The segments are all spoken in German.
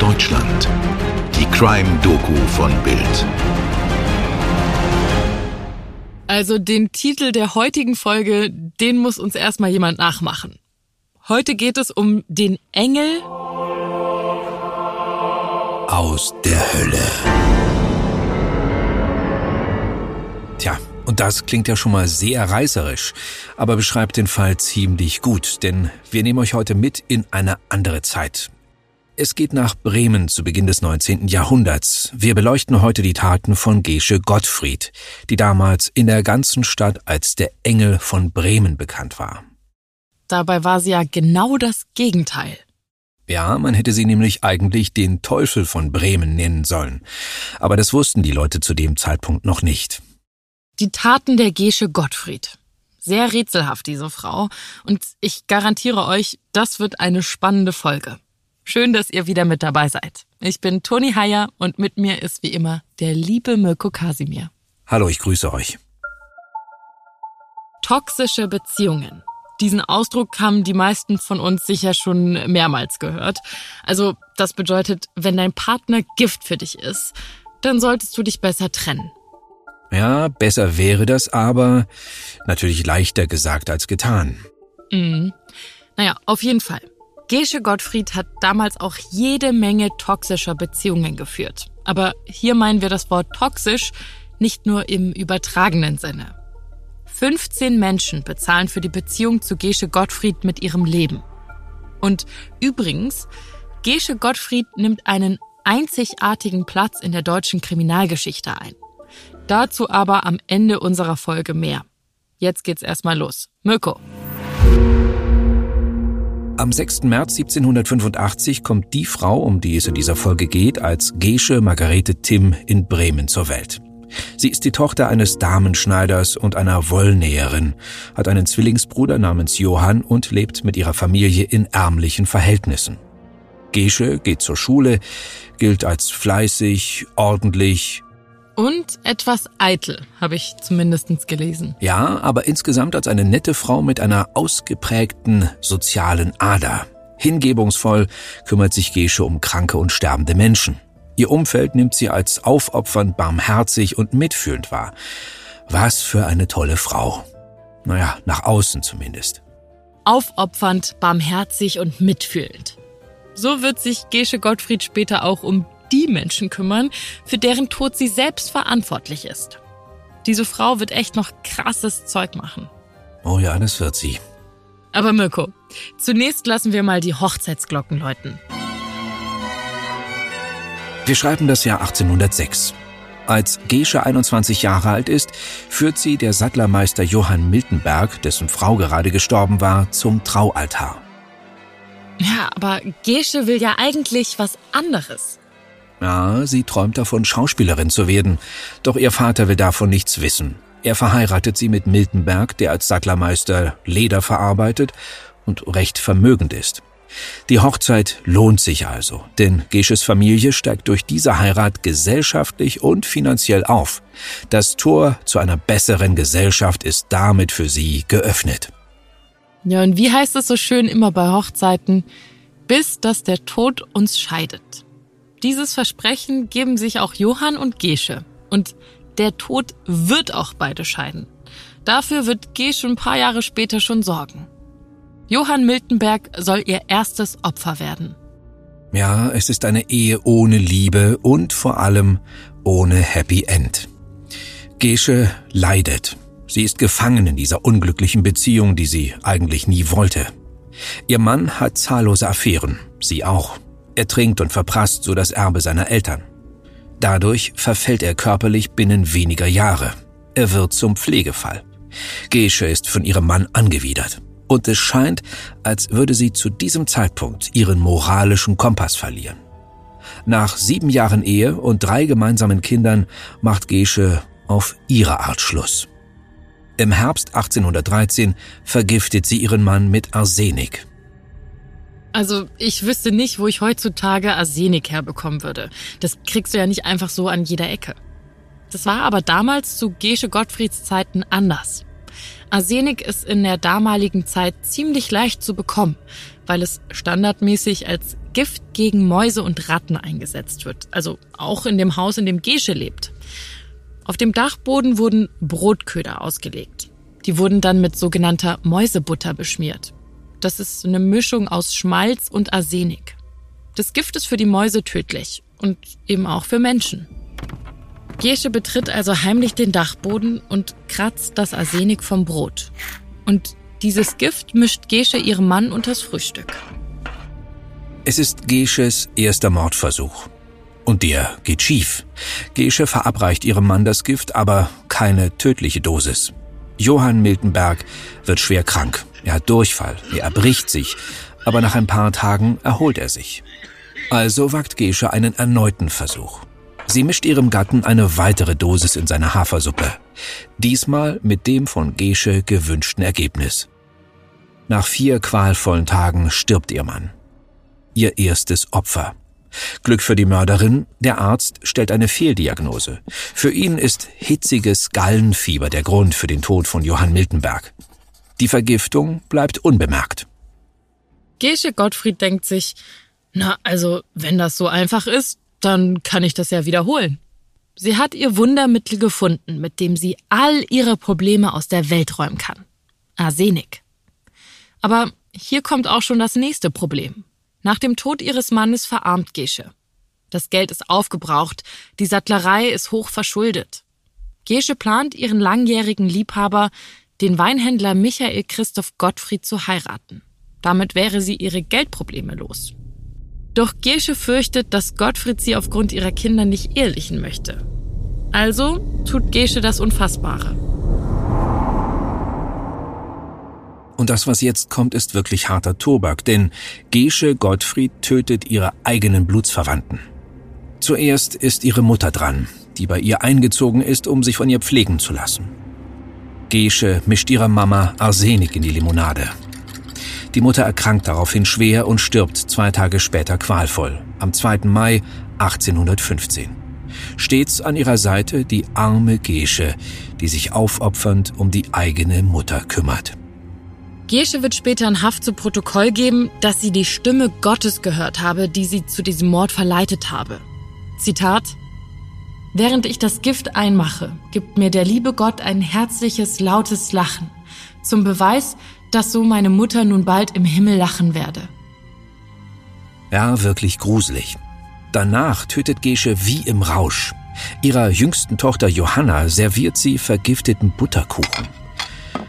Deutschland. Die Crime-Doku von Bild. Also den Titel der heutigen Folge, den muss uns erstmal jemand nachmachen. Heute geht es um den Engel aus der Hölle. Tja, und das klingt ja schon mal sehr reißerisch, aber beschreibt den Fall ziemlich gut, denn wir nehmen euch heute mit in eine andere Zeit. Es geht nach Bremen zu Beginn des 19. Jahrhunderts. Wir beleuchten heute die Taten von Gesche Gottfried, die damals in der ganzen Stadt als der Engel von Bremen bekannt war. Dabei war sie ja genau das Gegenteil. Ja, man hätte sie nämlich eigentlich den Teufel von Bremen nennen sollen. Aber das wussten die Leute zu dem Zeitpunkt noch nicht. Die Taten der Gesche Gottfried. Sehr rätselhaft, diese Frau. Und ich garantiere euch, das wird eine spannende Folge. Schön, dass ihr wieder mit dabei seid. Ich bin Toni Heyer und mit mir ist wie immer der liebe Mirko Kasimir. Hallo, ich grüße euch. Toxische Beziehungen. Diesen Ausdruck haben die meisten von uns sicher schon mehrmals gehört. Also das bedeutet, wenn dein Partner Gift für dich ist, dann solltest du dich besser trennen. Ja, besser wäre das aber natürlich leichter gesagt als getan. Mhm. Naja, auf jeden Fall. Gesche Gottfried hat damals auch jede Menge toxischer Beziehungen geführt. Aber hier meinen wir das Wort toxisch nicht nur im übertragenen Sinne. 15 Menschen bezahlen für die Beziehung zu Gesche Gottfried mit ihrem Leben. Und übrigens, Gesche Gottfried nimmt einen einzigartigen Platz in der deutschen Kriminalgeschichte ein. Dazu aber am Ende unserer Folge mehr. Jetzt geht's erstmal los. Mirko. Am 6. März 1785 kommt die Frau, um die es in dieser Folge geht, als Gesche Margarete Timm in Bremen zur Welt. Sie ist die Tochter eines Damenschneiders und einer Wollnäherin, hat einen Zwillingsbruder namens Johann und lebt mit ihrer Familie in ärmlichen Verhältnissen. Gesche geht zur Schule, gilt als fleißig, ordentlich, und etwas eitel, habe ich zumindest gelesen. Ja, aber insgesamt als eine nette Frau mit einer ausgeprägten sozialen Ader. Hingebungsvoll kümmert sich Gesche um kranke und sterbende Menschen. Ihr Umfeld nimmt sie als aufopfernd, barmherzig und mitfühlend wahr. Was für eine tolle Frau. Naja, nach außen zumindest. Aufopfernd, barmherzig und mitfühlend. So wird sich Gesche Gottfried später auch um die Menschen kümmern, für deren Tod sie selbst verantwortlich ist. Diese Frau wird echt noch krasses Zeug machen. Oh ja, das wird sie. Aber Mirko, zunächst lassen wir mal die Hochzeitsglocken läuten. Wir schreiben das Jahr 1806. Als Gesche 21 Jahre alt ist, führt sie der Sattlermeister Johann Miltenberg, dessen Frau gerade gestorben war, zum Traualtar. Ja, aber Gesche will ja eigentlich was anderes. Ja, sie träumt davon, Schauspielerin zu werden. Doch ihr Vater will davon nichts wissen. Er verheiratet sie mit Miltenberg, der als Sattlermeister Leder verarbeitet und recht vermögend ist. Die Hochzeit lohnt sich also, denn Gesches Familie steigt durch diese Heirat gesellschaftlich und finanziell auf. Das Tor zu einer besseren Gesellschaft ist damit für sie geöffnet. Ja, und wie heißt es so schön immer bei Hochzeiten? Bis dass der Tod uns scheidet. Dieses Versprechen geben sich auch Johann und Gesche. Und der Tod wird auch beide scheiden. Dafür wird Gesche ein paar Jahre später schon sorgen. Johann Miltenberg soll ihr erstes Opfer werden. Ja, es ist eine Ehe ohne Liebe und vor allem ohne Happy End. Gesche leidet. Sie ist gefangen in dieser unglücklichen Beziehung, die sie eigentlich nie wollte. Ihr Mann hat zahllose Affären, sie auch. Er trinkt und verprasst so das Erbe seiner Eltern. Dadurch verfällt er körperlich binnen weniger Jahre. Er wird zum Pflegefall. Gesche ist von ihrem Mann angewidert. Und es scheint, als würde sie zu diesem Zeitpunkt ihren moralischen Kompass verlieren. Nach sieben Jahren Ehe und drei gemeinsamen Kindern macht Gesche auf ihre Art Schluss. Im Herbst 1813 vergiftet sie ihren Mann mit Arsenik. Also ich wüsste nicht, wo ich heutzutage Arsenik herbekommen würde. Das kriegst du ja nicht einfach so an jeder Ecke. Das war aber damals zu Gesche Gottfrieds Zeiten anders. Arsenik ist in der damaligen Zeit ziemlich leicht zu bekommen, weil es standardmäßig als Gift gegen Mäuse und Ratten eingesetzt wird. Also auch in dem Haus, in dem Gesche lebt. Auf dem Dachboden wurden Brotköder ausgelegt. Die wurden dann mit sogenannter Mäusebutter beschmiert. Das ist eine Mischung aus Schmalz und Arsenik. Das Gift ist für die Mäuse tödlich und eben auch für Menschen. Gesche betritt also heimlich den Dachboden und kratzt das Arsenik vom Brot. Und dieses Gift mischt Gesche ihrem Mann unters Frühstück. Es ist Gesches erster Mordversuch. Und der geht schief. Gesche verabreicht ihrem Mann das Gift, aber keine tödliche Dosis. Johann Miltenberg wird schwer krank. Er hat Durchfall, er erbricht sich, aber nach ein paar Tagen erholt er sich. Also wagt Gesche einen erneuten Versuch. Sie mischt ihrem Gatten eine weitere Dosis in seine Hafersuppe. Diesmal mit dem von Gesche gewünschten Ergebnis. Nach vier qualvollen Tagen stirbt ihr Mann. Ihr erstes Opfer. Glück für die Mörderin, der Arzt stellt eine Fehldiagnose. Für ihn ist hitziges Gallenfieber der Grund für den Tod von Johann Miltenberg. Die Vergiftung bleibt unbemerkt. Gesche Gottfried denkt sich, na, also, wenn das so einfach ist, dann kann ich das ja wiederholen. Sie hat ihr Wundermittel gefunden, mit dem sie all ihre Probleme aus der Welt räumen kann. Arsenik. Aber hier kommt auch schon das nächste Problem. Nach dem Tod ihres Mannes verarmt Gesche. Das Geld ist aufgebraucht, die Sattlerei ist hoch verschuldet. Gesche plant, ihren langjährigen Liebhaber, den Weinhändler Michael Christoph Gottfried, zu heiraten. Damit wäre sie ihre Geldprobleme los. Doch Gesche fürchtet, dass Gottfried sie aufgrund ihrer Kinder nicht ehelichen möchte. Also tut Gesche das Unfassbare. Und das, was jetzt kommt, ist wirklich harter Tobak, denn Gesche Gottfried tötet ihre eigenen Blutsverwandten. Zuerst ist ihre Mutter dran, die bei ihr eingezogen ist, um sich von ihr pflegen zu lassen. Gesche mischt ihrer Mama Arsenik in die Limonade. Die Mutter erkrankt daraufhin schwer und stirbt zwei Tage später qualvoll, am 2. Mai 1815. Stets an ihrer Seite die arme Gesche, die sich aufopfernd um die eigene Mutter kümmert. Gesche wird später in Haft zu Protokoll geben, dass sie die Stimme Gottes gehört habe, die sie zu diesem Mord verleitet habe. Zitat Während ich das Gift einmache, gibt mir der liebe Gott ein herzliches, lautes Lachen, zum Beweis, dass so meine Mutter nun bald im Himmel lachen werde. Ja, wirklich gruselig. Danach tötet Gesche wie im Rausch. Ihrer jüngsten Tochter Johanna serviert sie vergifteten Butterkuchen.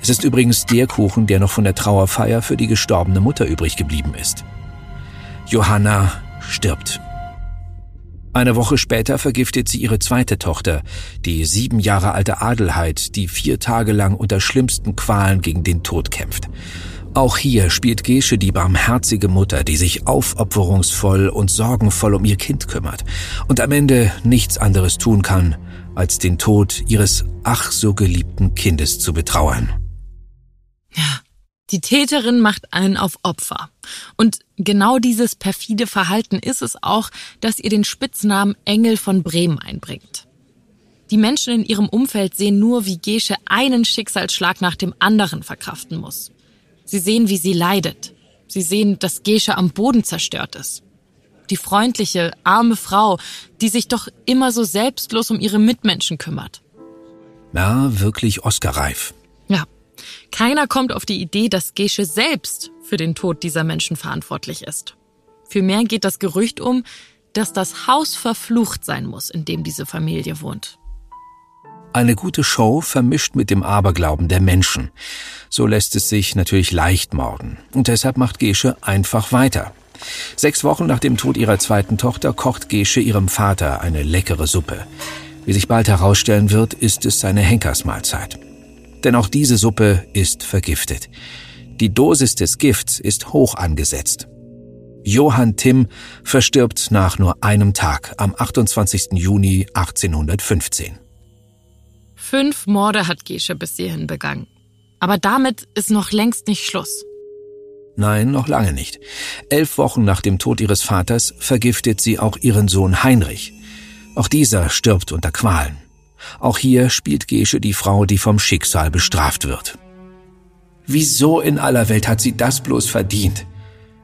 Es ist übrigens der Kuchen, der noch von der Trauerfeier für die gestorbene Mutter übrig geblieben ist. Johanna stirbt. Eine Woche später vergiftet sie ihre zweite Tochter, die sieben Jahre alte Adelheid, die vier Tage lang unter schlimmsten Qualen gegen den Tod kämpft. Auch hier spielt Gesche die barmherzige Mutter, die sich aufopferungsvoll und sorgenvoll um ihr Kind kümmert und am Ende nichts anderes tun kann, als den Tod ihres ach so geliebten Kindes zu betrauern. Ja, die Täterin macht einen auf Opfer. Und genau dieses perfide Verhalten ist es auch, das ihr den Spitznamen Engel von Bremen einbringt. Die Menschen in ihrem Umfeld sehen nur, wie Gesche einen Schicksalsschlag nach dem anderen verkraften muss. Sie sehen, wie sie leidet. Sie sehen, dass Gesche am Boden zerstört ist. Die freundliche, arme Frau, die sich doch immer so selbstlos um ihre Mitmenschen kümmert. Ja, wirklich Oscarreif. Ja, keiner kommt auf die Idee, dass Gesche selbst für den Tod dieser Menschen verantwortlich ist. Vielmehr geht das Gerücht um, dass das Haus verflucht sein muss, in dem diese Familie wohnt. Eine gute Show vermischt mit dem Aberglauben der Menschen. So lässt es sich natürlich leicht morden. Und deshalb macht Gesche einfach weiter. Sechs Wochen nach dem Tod ihrer zweiten Tochter kocht Gesche ihrem Vater eine leckere Suppe. Wie sich bald herausstellen wird, ist es seine Henkersmahlzeit denn auch diese Suppe ist vergiftet. Die Dosis des Gifts ist hoch angesetzt. Johann Timm verstirbt nach nur einem Tag am 28. Juni 1815. Fünf Morde hat Gesche bis hierhin begangen. Aber damit ist noch längst nicht Schluss. Nein, noch lange nicht. Elf Wochen nach dem Tod ihres Vaters vergiftet sie auch ihren Sohn Heinrich. Auch dieser stirbt unter Qualen. Auch hier spielt Gesche die Frau, die vom Schicksal bestraft wird. Wieso in aller Welt hat sie das bloß verdient?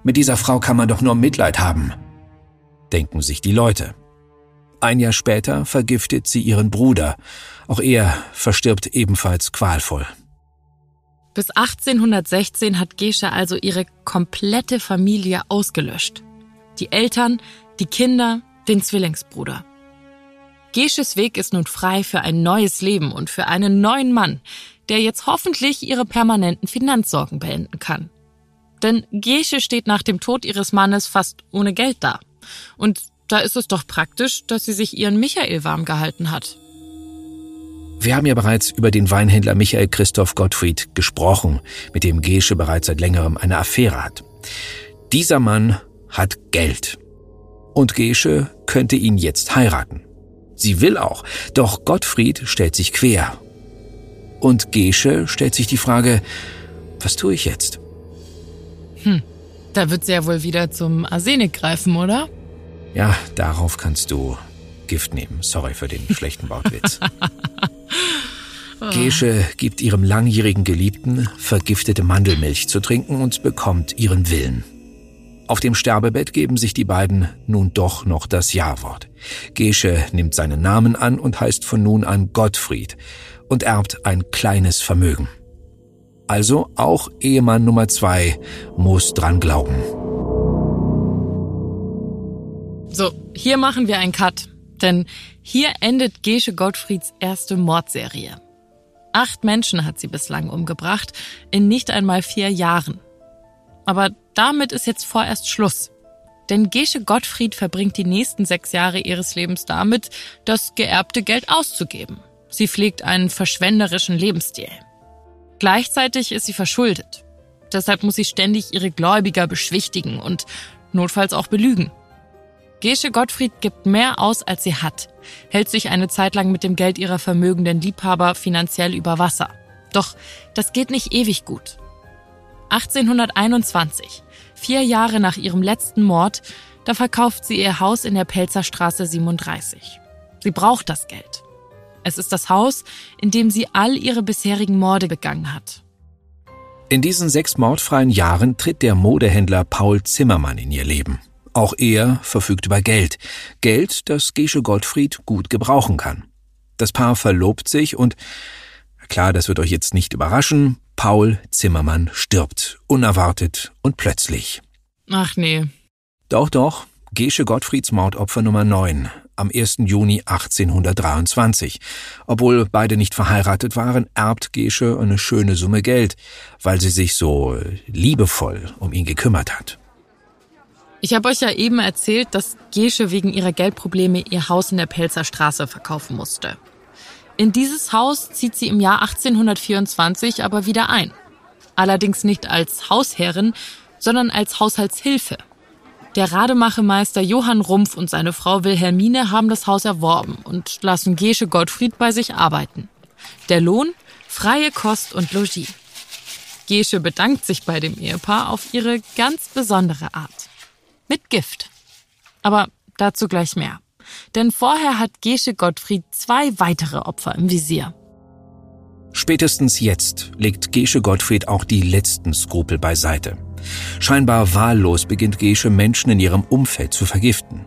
Mit dieser Frau kann man doch nur Mitleid haben, denken sich die Leute. Ein Jahr später vergiftet sie ihren Bruder. Auch er verstirbt ebenfalls qualvoll. Bis 1816 hat Gesche also ihre komplette Familie ausgelöscht. Die Eltern, die Kinder, den Zwillingsbruder. Gesches Weg ist nun frei für ein neues Leben und für einen neuen Mann, der jetzt hoffentlich ihre permanenten Finanzsorgen beenden kann. Denn Gesche steht nach dem Tod ihres Mannes fast ohne Geld da. Und da ist es doch praktisch, dass sie sich ihren Michael warm gehalten hat. Wir haben ja bereits über den Weinhändler Michael Christoph Gottfried gesprochen, mit dem Gesche bereits seit längerem eine Affäre hat. Dieser Mann hat Geld. Und Gesche könnte ihn jetzt heiraten. Sie will auch, doch Gottfried stellt sich quer. Und Gesche stellt sich die Frage, was tue ich jetzt? Hm, da wird sie ja wohl wieder zum Arsenik greifen, oder? Ja, darauf kannst du Gift nehmen. Sorry für den schlechten Wortwitz. Gesche gibt ihrem langjährigen Geliebten vergiftete Mandelmilch zu trinken und bekommt ihren Willen. Auf dem Sterbebett geben sich die beiden nun doch noch das Ja-Wort. Gesche nimmt seinen Namen an und heißt von nun an Gottfried und erbt ein kleines Vermögen. Also auch Ehemann Nummer zwei muss dran glauben. So, hier machen wir einen Cut. Denn hier endet Gesche Gottfrieds erste Mordserie. Acht Menschen hat sie bislang umgebracht, in nicht einmal vier Jahren. Aber damit ist jetzt vorerst Schluss. Denn Gesche Gottfried verbringt die nächsten sechs Jahre ihres Lebens damit, das geerbte Geld auszugeben. Sie pflegt einen verschwenderischen Lebensstil. Gleichzeitig ist sie verschuldet. Deshalb muss sie ständig ihre Gläubiger beschwichtigen und notfalls auch belügen. Gesche Gottfried gibt mehr aus, als sie hat, hält sich eine Zeit lang mit dem Geld ihrer vermögenden Liebhaber finanziell über Wasser. Doch das geht nicht ewig gut. 1821, vier Jahre nach ihrem letzten Mord, da verkauft sie ihr Haus in der Pelzerstraße 37. Sie braucht das Geld. Es ist das Haus, in dem sie all ihre bisherigen Morde begangen hat. In diesen sechs mordfreien Jahren tritt der Modehändler Paul Zimmermann in ihr Leben. Auch er verfügt über Geld. Geld, das Gesche Gottfried gut gebrauchen kann. Das Paar verlobt sich und, klar, das wird euch jetzt nicht überraschen, Paul Zimmermann stirbt. Unerwartet und plötzlich. Ach nee. Doch, doch. Gesche Gottfrieds Mordopfer Nummer 9 am 1. Juni 1823. Obwohl beide nicht verheiratet waren, erbt Gesche eine schöne Summe Geld, weil sie sich so liebevoll um ihn gekümmert hat. Ich habe euch ja eben erzählt, dass Gesche wegen ihrer Geldprobleme ihr Haus in der Pelzer Straße verkaufen musste. In dieses Haus zieht sie im Jahr 1824 aber wieder ein. Allerdings nicht als Hausherrin, sondern als Haushaltshilfe. Der Rademachemeister Johann Rumpf und seine Frau Wilhelmine haben das Haus erworben und lassen Gesche Gottfried bei sich arbeiten. Der Lohn? Freie Kost und Logis. Gesche bedankt sich bei dem Ehepaar auf ihre ganz besondere Art mit Gift. Aber dazu gleich mehr. Denn vorher hat Gesche Gottfried zwei weitere Opfer im Visier. Spätestens jetzt legt Gesche Gottfried auch die letzten Skrupel beiseite. Scheinbar wahllos beginnt Gesche Menschen in ihrem Umfeld zu vergiften.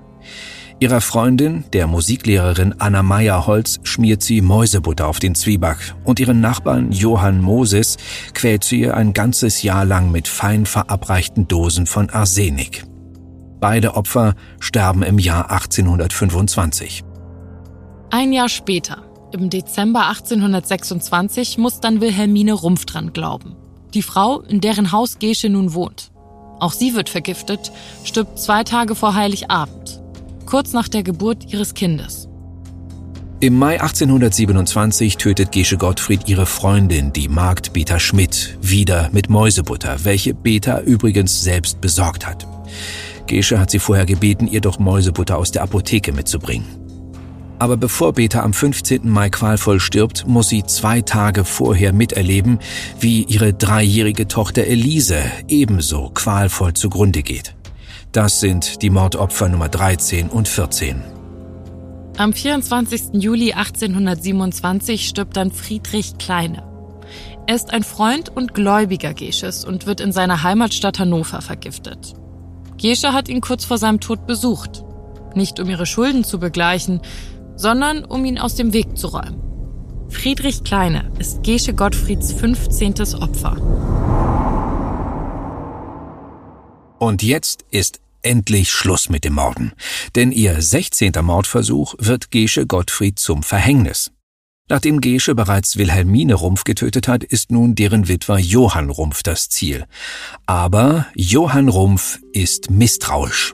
Ihrer Freundin, der Musiklehrerin Anna Meyerholz, schmiert sie Mäusebutter auf den Zwieback und ihren Nachbarn Johann Moses quält sie ihr ein ganzes Jahr lang mit fein verabreichten Dosen von Arsenik. Beide Opfer sterben im Jahr 1825. Ein Jahr später, im Dezember 1826, muss dann Wilhelmine Rumpf dran glauben. Die Frau, in deren Haus Gesche nun wohnt. Auch sie wird vergiftet, stirbt zwei Tage vor Heiligabend, kurz nach der Geburt ihres Kindes. Im Mai 1827 tötet Gesche Gottfried ihre Freundin, die Magd Beta Schmidt, wieder mit Mäusebutter, welche Beta übrigens selbst besorgt hat. Gesche hat sie vorher gebeten, ihr doch Mäusebutter aus der Apotheke mitzubringen. Aber bevor Beta am 15. Mai qualvoll stirbt, muss sie zwei Tage vorher miterleben, wie ihre dreijährige Tochter Elise ebenso qualvoll zugrunde geht. Das sind die Mordopfer Nummer 13 und 14. Am 24. Juli 1827 stirbt dann Friedrich Kleine. Er ist ein Freund und Gläubiger Gesches und wird in seiner Heimatstadt Hannover vergiftet. Gesche hat ihn kurz vor seinem Tod besucht. Nicht um ihre Schulden zu begleichen, sondern um ihn aus dem Weg zu räumen. Friedrich Kleine ist Gesche Gottfrieds 15. Opfer. Und jetzt ist endlich Schluss mit dem Morden. Denn ihr 16. Mordversuch wird Gesche Gottfried zum Verhängnis. Nachdem Gesche bereits Wilhelmine Rumpf getötet hat, ist nun deren Witwer Johann Rumpf das Ziel. Aber Johann Rumpf ist misstrauisch.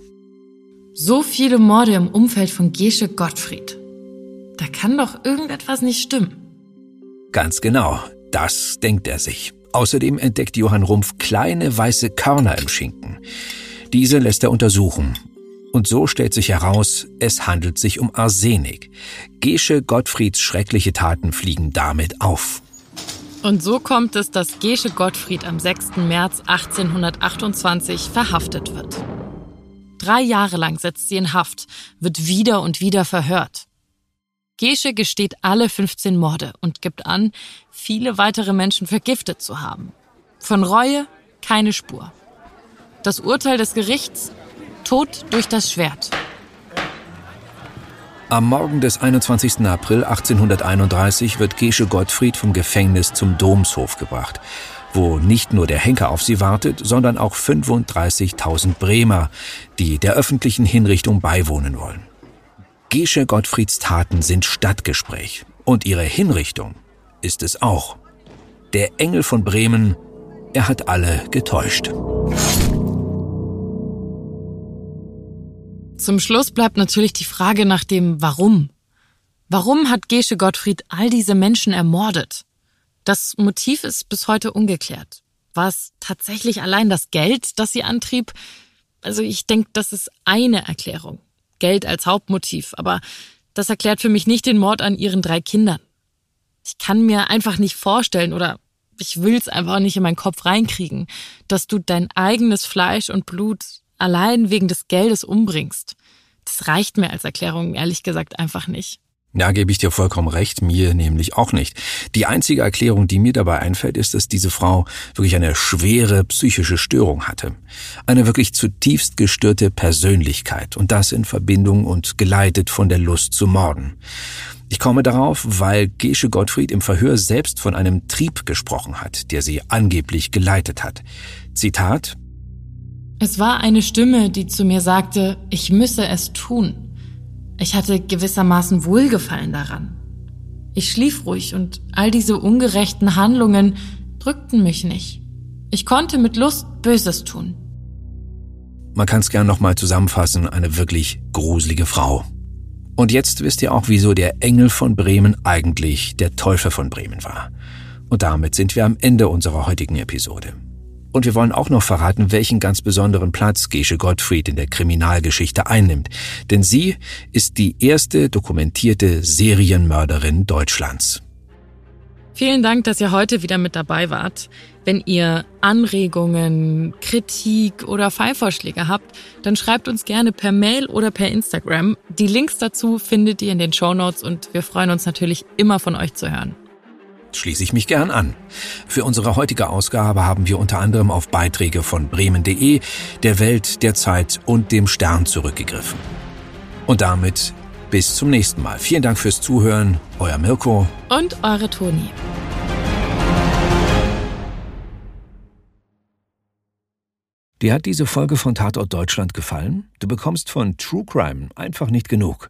So viele Morde im Umfeld von Gesche Gottfried. Da kann doch irgendetwas nicht stimmen. Ganz genau, das denkt er sich. Außerdem entdeckt Johann Rumpf kleine weiße Körner im Schinken. Diese lässt er untersuchen. Und so stellt sich heraus, es handelt sich um Arsenik. Gesche Gottfrieds schreckliche Taten fliegen damit auf. Und so kommt es, dass Gesche Gottfried am 6. März 1828 verhaftet wird. Drei Jahre lang sitzt sie in Haft, wird wieder und wieder verhört. Gesche gesteht alle 15 Morde und gibt an, viele weitere Menschen vergiftet zu haben. Von Reue keine Spur. Das Urteil des Gerichts Tod durch das Schwert. Am Morgen des 21. April 1831 wird Gesche Gottfried vom Gefängnis zum Domshof gebracht, wo nicht nur der Henker auf sie wartet, sondern auch 35.000 Bremer, die der öffentlichen Hinrichtung beiwohnen wollen. Gesche Gottfrieds Taten sind Stadtgespräch und ihre Hinrichtung ist es auch. Der Engel von Bremen, er hat alle getäuscht. Zum Schluss bleibt natürlich die Frage nach dem Warum. Warum hat Gesche Gottfried all diese Menschen ermordet? Das Motiv ist bis heute ungeklärt. War es tatsächlich allein das Geld, das sie antrieb? Also ich denke, das ist eine Erklärung. Geld als Hauptmotiv, aber das erklärt für mich nicht den Mord an ihren drei Kindern. Ich kann mir einfach nicht vorstellen oder ich will's einfach nicht in meinen Kopf reinkriegen, dass du dein eigenes Fleisch und Blut allein wegen des Geldes umbringst. Das reicht mir als Erklärung ehrlich gesagt einfach nicht. Ja, gebe ich dir vollkommen recht, mir nämlich auch nicht. Die einzige Erklärung, die mir dabei einfällt, ist, dass diese Frau wirklich eine schwere psychische Störung hatte. Eine wirklich zutiefst gestörte Persönlichkeit und das in Verbindung und geleitet von der Lust zu morden. Ich komme darauf, weil Gesche Gottfried im Verhör selbst von einem Trieb gesprochen hat, der sie angeblich geleitet hat. Zitat Es war eine Stimme, die zu mir sagte, ich müsse es tun. Ich hatte gewissermaßen Wohlgefallen daran. Ich schlief ruhig und all diese ungerechten Handlungen drückten mich nicht. Ich konnte mit Lust Böses tun. Man kann es gern nochmal zusammenfassen, eine wirklich gruselige Frau. Und jetzt wisst ihr auch, wieso der Engel von Bremen eigentlich der Teufel von Bremen war. Und damit sind wir am Ende unserer heutigen Episode. Und wir wollen auch noch verraten, welchen ganz besonderen Platz Gesche Gottfried in der Kriminalgeschichte einnimmt. Denn sie ist die erste dokumentierte Serienmörderin Deutschlands. Vielen Dank, dass ihr heute wieder mit dabei wart. Wenn ihr Anregungen, Kritik oder Fallvorschläge habt, dann schreibt uns gerne per Mail oder per Instagram. Die Links dazu findet ihr in den Show Notes und wir freuen uns natürlich immer von euch zu hören schließe ich mich gern an. Für unsere heutige Ausgabe haben wir unter anderem auf Beiträge von bremen.de, der Welt, der Zeit und dem Stern zurückgegriffen. Und damit bis zum nächsten Mal. Vielen Dank fürs Zuhören, euer Mirko und eure Toni. Dir hat diese Folge von Tatort Deutschland gefallen? Du bekommst von True Crime einfach nicht genug.